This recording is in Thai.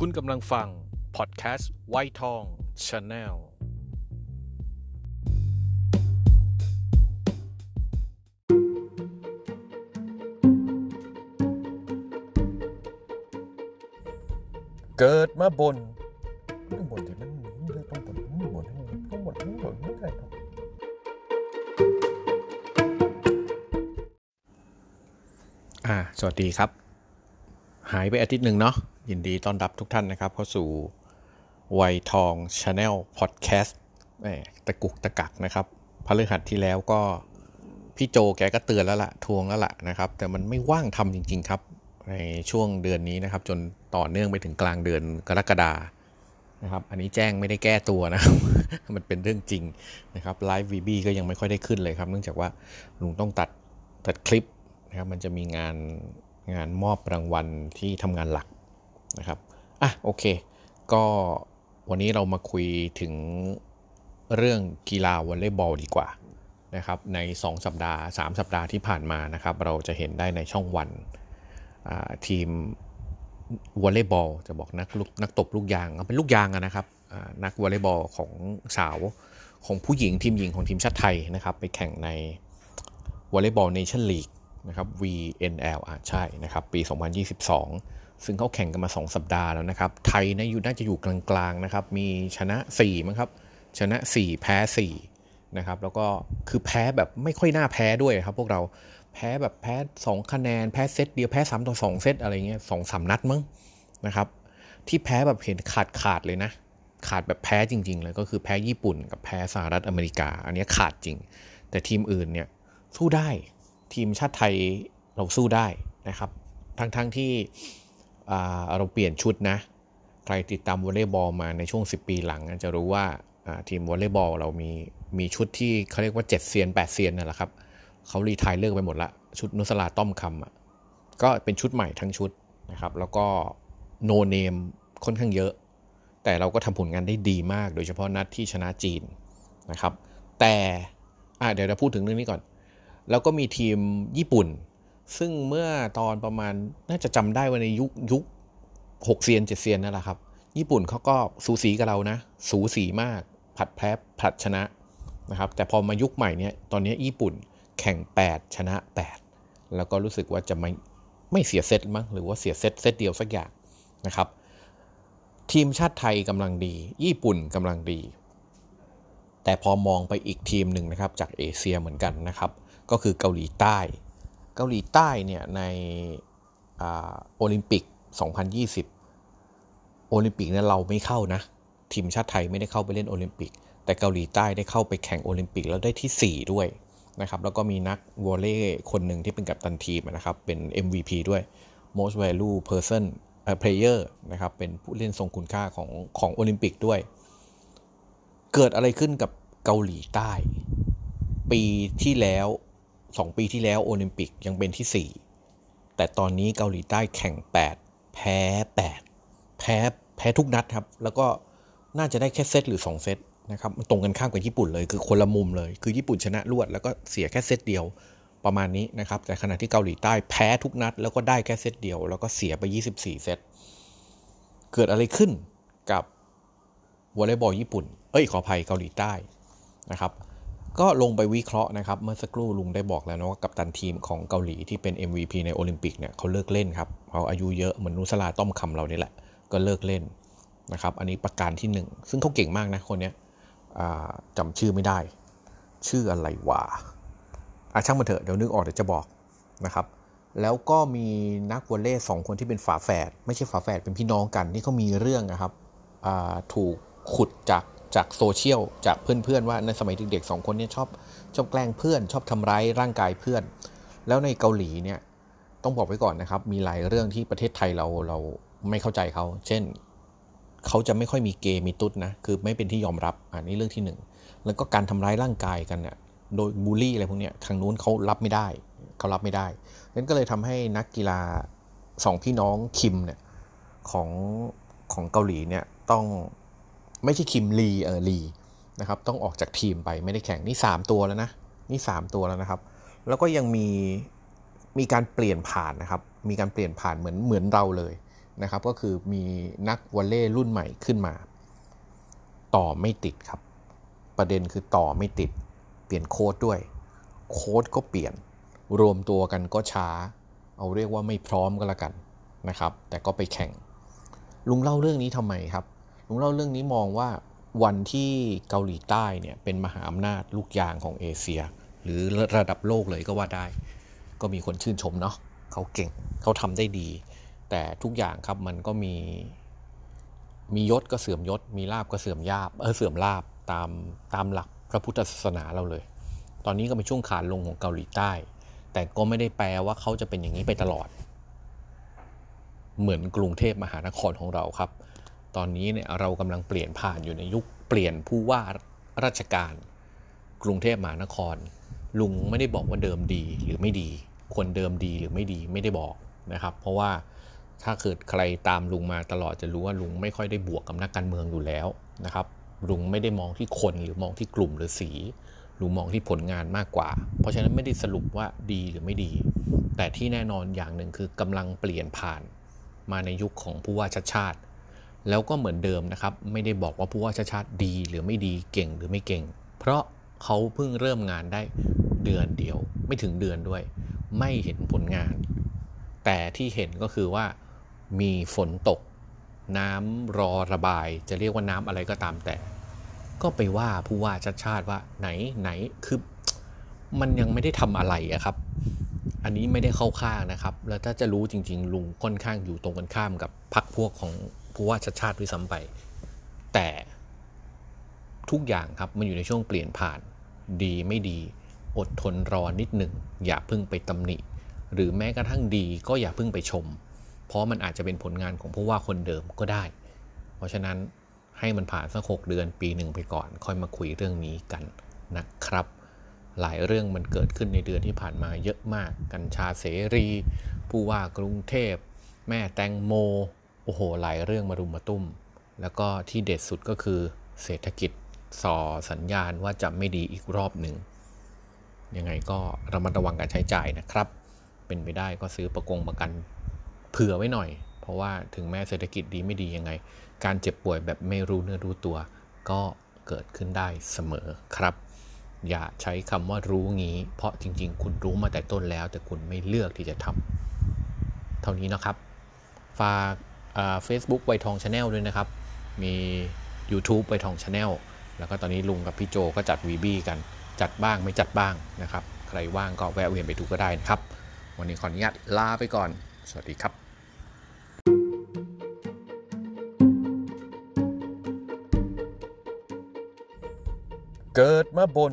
คุณกำลังฟัง พอดแคสต์ไวท์ทองชาแนลเกิดมาบนต้องบนที่มันต้องบนต้องบนต้องบนต้องบนไม่ได้ครับอ่า สวัสดีครับ หายไปอาทิตย์หนึ่งเนาะ ยินดีต้อนรับทุกท่านนะครับ เข้าสู่ไวทองชาแนลพอดแคสต์ตะกุกตะกักนะครับพฤหัสที่แล้วก็พี่โจแกก็เตือนแล้วล่ะทวงแล้วล่ะนะครับ แต่มันไม่ว่างทำจริง ๆ ครับ ในช่วงเดือนนี้นะครับ จนต่อเนื่องไปถึงกลางเดือนกรกฎานะครับ อันนี้แจ้งไม่ได้แก้ตัวนะครับ มันเป็นเรื่องจริงนะครับไลฟ์วีบีก็ยังไม่ค่อยได้ขึ้นเลยครับ เนื่องจากว่าลุงต้องตัดตัดคลิปนะครับ มันจะมีงานงานมอบรางวัลที่ทำงานหลัก นะครับอะโอเค ก็วันนี้เรามาคุยถึงเรื่องกีฬาวอลเลย์บอลดีกว่านะครับใน 2 สัปดาห์ 3 สัปดาห์ที่ผ่านมานะครับเราจะเห็นได้ในช่องวันทีมวอลเลย์บอลจะบอกนักนักตบลูกยางเป็นลูกยางนะครับนักวอลเลย์บอลของสาวของผู้หญิงทีมหญิงของทีมชาติไทยนะครับไปแข่งในวอลเลย์บอลเนชั่นลีกนะครับ VNL อ่าใช่นะครับปี 2022 ซึ่งเขาแข่งกันมา 2 สัปดาห์แล้วนะครับ ไทยนะอยู่น่าจะอยู่กลางๆนะครับ มีชนะ4มั้งครับ ชนะ 4 แพ้4นะครับ แล้วก็คือแพ้แบบไม่ค่อยน่าแพ้ด้วยครับ พวกเรา แพ้แบบแพ้ 2 คะแนน แพ้เซตเดียว แพ้ 3 ต่อ 2 เซตอะไรเงี้ยสองสามนัดมั้งนะครับ ที่แพ้แบบเห็นขาดขาดเลยนะ ขาดแบบแพ้จริง ๆ เลย ก็คือแพ้ญี่ปุ่นกับแพ้สหรัฐอเมริกา อันนี้ขาดจริง แต่ทีมอื่นเนี่ยสู้ได้ ทีมชาติไทยเราสู้ได้นะครับ ทั้งๆทที่ เราเปลี่ยนชุดนะ ใครติดตามวอลเลย์บอลมาในช่วง 10 ปีหลังจะรู้ว่าทีมวอลเลย์บอลเรามีมีชุดที่เขาเรียกว่า 7 เซียน 8 เซียนนั่นแหละครับเขารีทายเลิกไปหมดละชุดนุสลาต้อมคำก็เป็นชุดใหม่ทั้งชุดนะครับ แล้วก็โนเนมค่อนข้างเยอะ แต่เราก็ทำผลงานได้ดีมาก โดยเฉพาะนัดที่ชนะจีนนะครับ แต่เดี๋ยวเราพูดถึงเรื่องนี้ก่อน แล้วก็มีทีมญี่ปุ่น ซึ่งเมื่อตอนประมาณน่าจะจำได้ว่าในยุคยุคหกเซียนเจ็ดเซียนนั่นแหละครับ ญี่ปุ่นเขาก็สูสีกับเรานะ สูสีมากผัดแพ้ผัดชนะนะครับ แต่พอมายุคใหม่เนี่ยตอนนี้ญี่ปุ่นแข่ง 8 ชนะ 8 แล้วก็รู้สึกว่าจะไม่ไม่เสียเซตมั้งหรือว่าเสียเซตเซตเดียวสักอย่างนะครับ ทีมชาติไทยกำลังดี ญี่ปุ่นกำลังดี แต่พอมองไปอีกทีมหนึ่งนะครับจากเอเชียเหมือนกันนะครับ ก็คือเกาหลีใต้ เกาหลีใต้เนี่ยในโอลิมปิก 2020 โอลิมปิกเนี่ยเราไม่เข้านะ ทีมชาติไทยไม่ได้เข้าไปเล่นโอลิมปิก แต่เกาหลีใต้ได้เข้าไปแข่งโอลิมปิกแล้วได้ที่ 4 ด้วยนะครับ แล้วก็มีนักวอลเลย์คนหนึ่งที่เป็นกัปตันทีมนะครับ เป็น MVP ด้วย most value person player นะครับ เป็นผู้เล่นทรงคุณค่าของของโอลิมปิกด้วย เกิดอะไรขึ้นกับเกาหลีใต้ ปีที่แล้ว 2 ปีที่แล้วโอลิมปิกยังเป็นที่ 4 แต่ตอนนี้เกาหลีใต้แข่ง 8 แพ้ 8 แพ้แพ้ทุกนัดครับ แล้วก็น่าจะได้แค่เซตหรือ 2 เซตนะครับมันตรงกันข้ามกับญี่ปุ่นเลย คือคนละมุมเลย คือญี่ปุ่นชนะรวด แล้วก็เสียแค่เซตเดียวประมาณนี้นะครับ แต่ขณะที่เกาหลีใต้แพ้ทุกนัด แล้วก็ได้แค่เซตเดียว แล้วก็เสียไป 24 เซต เกิดอะไรขึ้นกับวอลเลย์บอลญี่ปุ่น เอ้ยขออภัยเกาหลีใต้นะครับ ก็ลงไปวิเคราะห์นะครับเมื่อสักครู่ลุงได้บอกแล้วนะว่ากัปตันทีมของเกาหลีที่เป็น MVP ในโอลิมปิกเนี่ยเขาเลิกเล่นครับเขาอายุเยอะเหมือนนุสลาต้อมคำเรานี่แหละ ก็เลิกเล่นนะครับอันนี้ประการที่ 1 ซึ่งเขาเก่งมากนะคนนี้จำชื่อไม่ได้ ชื่ออะไรวะอาช่างมันเถอะเดี๋ยวนึกออกเดี๋ยวจะบอกนะครับแล้วก็มีนักวอลเลย์สองคนที่เป็นฝาแฝดไม่ใช่ฝาแฝดเป็นพี่น้องกันที่เขามีเรื่องนะครับถูกขุดจาก จากโซเชียลจากเพื่อนๆว่าในสมัยเด็กๆสองคนนี้ชอบชอบแกล้งเพื่อน ชอบทำร้ายร่างกายเพื่อน แล้วในเกาหลีเนี่ยต้องบอกไว้ก่อนนะครับ มีหลายเรื่องที่ประเทศไทยเราเราไม่เข้าใจเขา เช่นเขาจะไม่ค่อยมีเกย์มีตุ๊ดนะ คือไม่เป็นที่ยอมรับ อันนี้เรื่องที่หนึ่งแล้วก็การทำร้ายร่างกายกันเนี่ยโดยบูลลี่อะไรพวกนี้ทางนู้นเขารับไม่ได้เขารับไม่ได้นั้นก็เลยทำให้นักกีฬาสองพี่น้องคิมเนี่ยของของเกาหลีเนี่ยต้อง ไม่ใช่คิมลีเออลีนะครับต้องออกจากทีมไปไม่ได้แข่งนี่ 3 ตัวแล้วนะนี่ 3 ตัวแล้วนะครับ แล้วก็ยังมีมีการเปลี่ยนผ่านนะครับ มีการเปลี่ยนผ่านเหมือนเหมือนเราเลยนะครับ ก็คือมีนักวอลเล่รุ่นใหม่ขึ้นมา ต่อไม่ติดครับ ประเด็นคือต่อไม่ติด เปลี่ยนโค้ดด้วย โค้ดก็เปลี่ยนรวมตัวกันก็ช้า เอาเรียกว่าไม่พร้อมก็แล้วกันนะครับ แต่ก็ไปแข่ง ลุงเล่าเรื่องนี้ทำไมครับ ลุงเล่าเรื่องนี้มองว่าวันที่เกาหลีใต้เนี่ยเป็นมหาอำนาจลูกยางของเอเชีย หรือระดับโลกเลยก็ว่าได้ ก็มีคนชื่นชมเนาะเขาเก่งเขาทำได้ดี แต่ทุกอย่างครับมันก็มีมียศก็เสื่อมยศ มีลาบก็เสื่อมยาบเออเสื่อมลาบตามตามหลักพระพุทธศาสนาเราเลย ตอนนี้ก็เป็นช่วงขาลงของเกาหลีใต้ แต่ก็ไม่ได้แปลว่าเขาจะเป็นอย่างนี้ไปตลอด เหมือนกรุงเทพมหานครของเราครับ ตอนนี้เนี่ยเรากำลังเปลี่ยนผ่านอยู่ในยุคเปลี่ยนผู้ว่าราชการ กรุงเทพมหานคร ลุงไม่ได้บอกว่าเดิมดีหรือไม่ดีคนเดิมดีหรือไม่ดีไม่ได้บอกนะครับ เพราะว่าถ้าเกิดใครตามลุงมาตลอดจะรู้ว่าลุงไม่ค่อยได้บวกกับนักการเมืองอยู่แล้วนะครับลุงไม่ได้มองที่คนหรือมองที่กลุ่มหรือสีลุงมองที่ผลงานมากกว่า เพราะฉะนั้นไม่ได้สรุปว่าดีหรือไม่ดี แต่ที่แน่นอนอย่างหนึ่งคือกำลังเปลี่ยนผ่านมาในยุคของผู้ว่าชาติชาติ แล้วก็เหมือนเดิมนะครับ ไม่ได้บอกว่าผู้ว่าชาติชาติดีหรือไม่ดีเก่งหรือไม่เก่ง เพราะเขาเพิ่งเริ่มงานได้เดือนเดียว ไม่ถึงเดือนด้วย ไม่เห็นผลงาน แต่ที่เห็นก็คือว่ามีฝนตก น้ำรอระบาย จะเรียกว่าน้ำอะไรก็ตามแต่ ก็ไปว่าผู้ว่าชาติชาติว่าไหนไหนคือมันยังไม่ได้ทำอะไรอะครับ อันนี้ไม่ได้เข้าข้างนะครับ แล้วถ้าจะรู้จริง ๆ ลุงค่อนข้างอยู่ตรงกันข้ามกับพรรคพวกของ ผู้ว่าชาติชาติด้วยซ้ำไป แต่ทุกอย่างครับมันอยู่ในช่วงเปลี่ยนผ่าน ดีไม่ดี อดทนรอนิดหนึ่ง อย่าเพิ่งไปตำหนิ หรือแม้กระทั่งดีก็อย่าเพิ่งไปชม เพราะมันอาจจะเป็นผลงานของผู้ว่าคนเดิมก็ได้ เพราะฉะนั้นให้มันผ่านสักหกเดือนปีหนึ่งไปก่อน ค่อยมาคุยเรื่องนี้กันนะครับ หลายเรื่องมันเกิดขึ้นในเดือนที่ผ่านมาเยอะมาก กัญชาเสรี ผู้ว่ากรุงเทพ แม่แตงโม โอ้โหหลายเรื่องมารุมมาตุ้ม แล้วก็ที่เด็ดสุดก็คือเศรษฐกิจส่อสัญญาณว่าจะไม่ดีอีกรอบหนึ่งยังไงก็ระมัดระวังการใช้จ่ายนะครับ เป็นไปได้ก็ซื้อประกงประกันเผื่อไว้หน่อย เพราะว่าถึงแม้เศรษฐกิจดีไม่ดียังไง การเจ็บป่วยแบบไม่รู้เนื้อรู้ตัว ก็เกิดขึ้นได้เสมอครับ อย่าใช้คำว่ารู้งี้ เพราะจริง ๆ คุณรู้มาแต่ต้นแล้ว แต่คุณไม่เลือกที่จะทำเท่านี้นะครับ ฝาก เฟซบุ๊กไ วัยทอง Channel ด้วยนะครับ มี YouTube วัยทอง Channel แล้วก็ตอนนี้ลุงกับพี่โจก็จัดวีบี้กันจัดบ้างไม่จัดบ้างนะครับ ใครว่างก็แวะเวียนไปดูก็ได้นะครับ วันนี้ขออนุญาตลาไปก่อน สวัสดีครับเกิดมาบน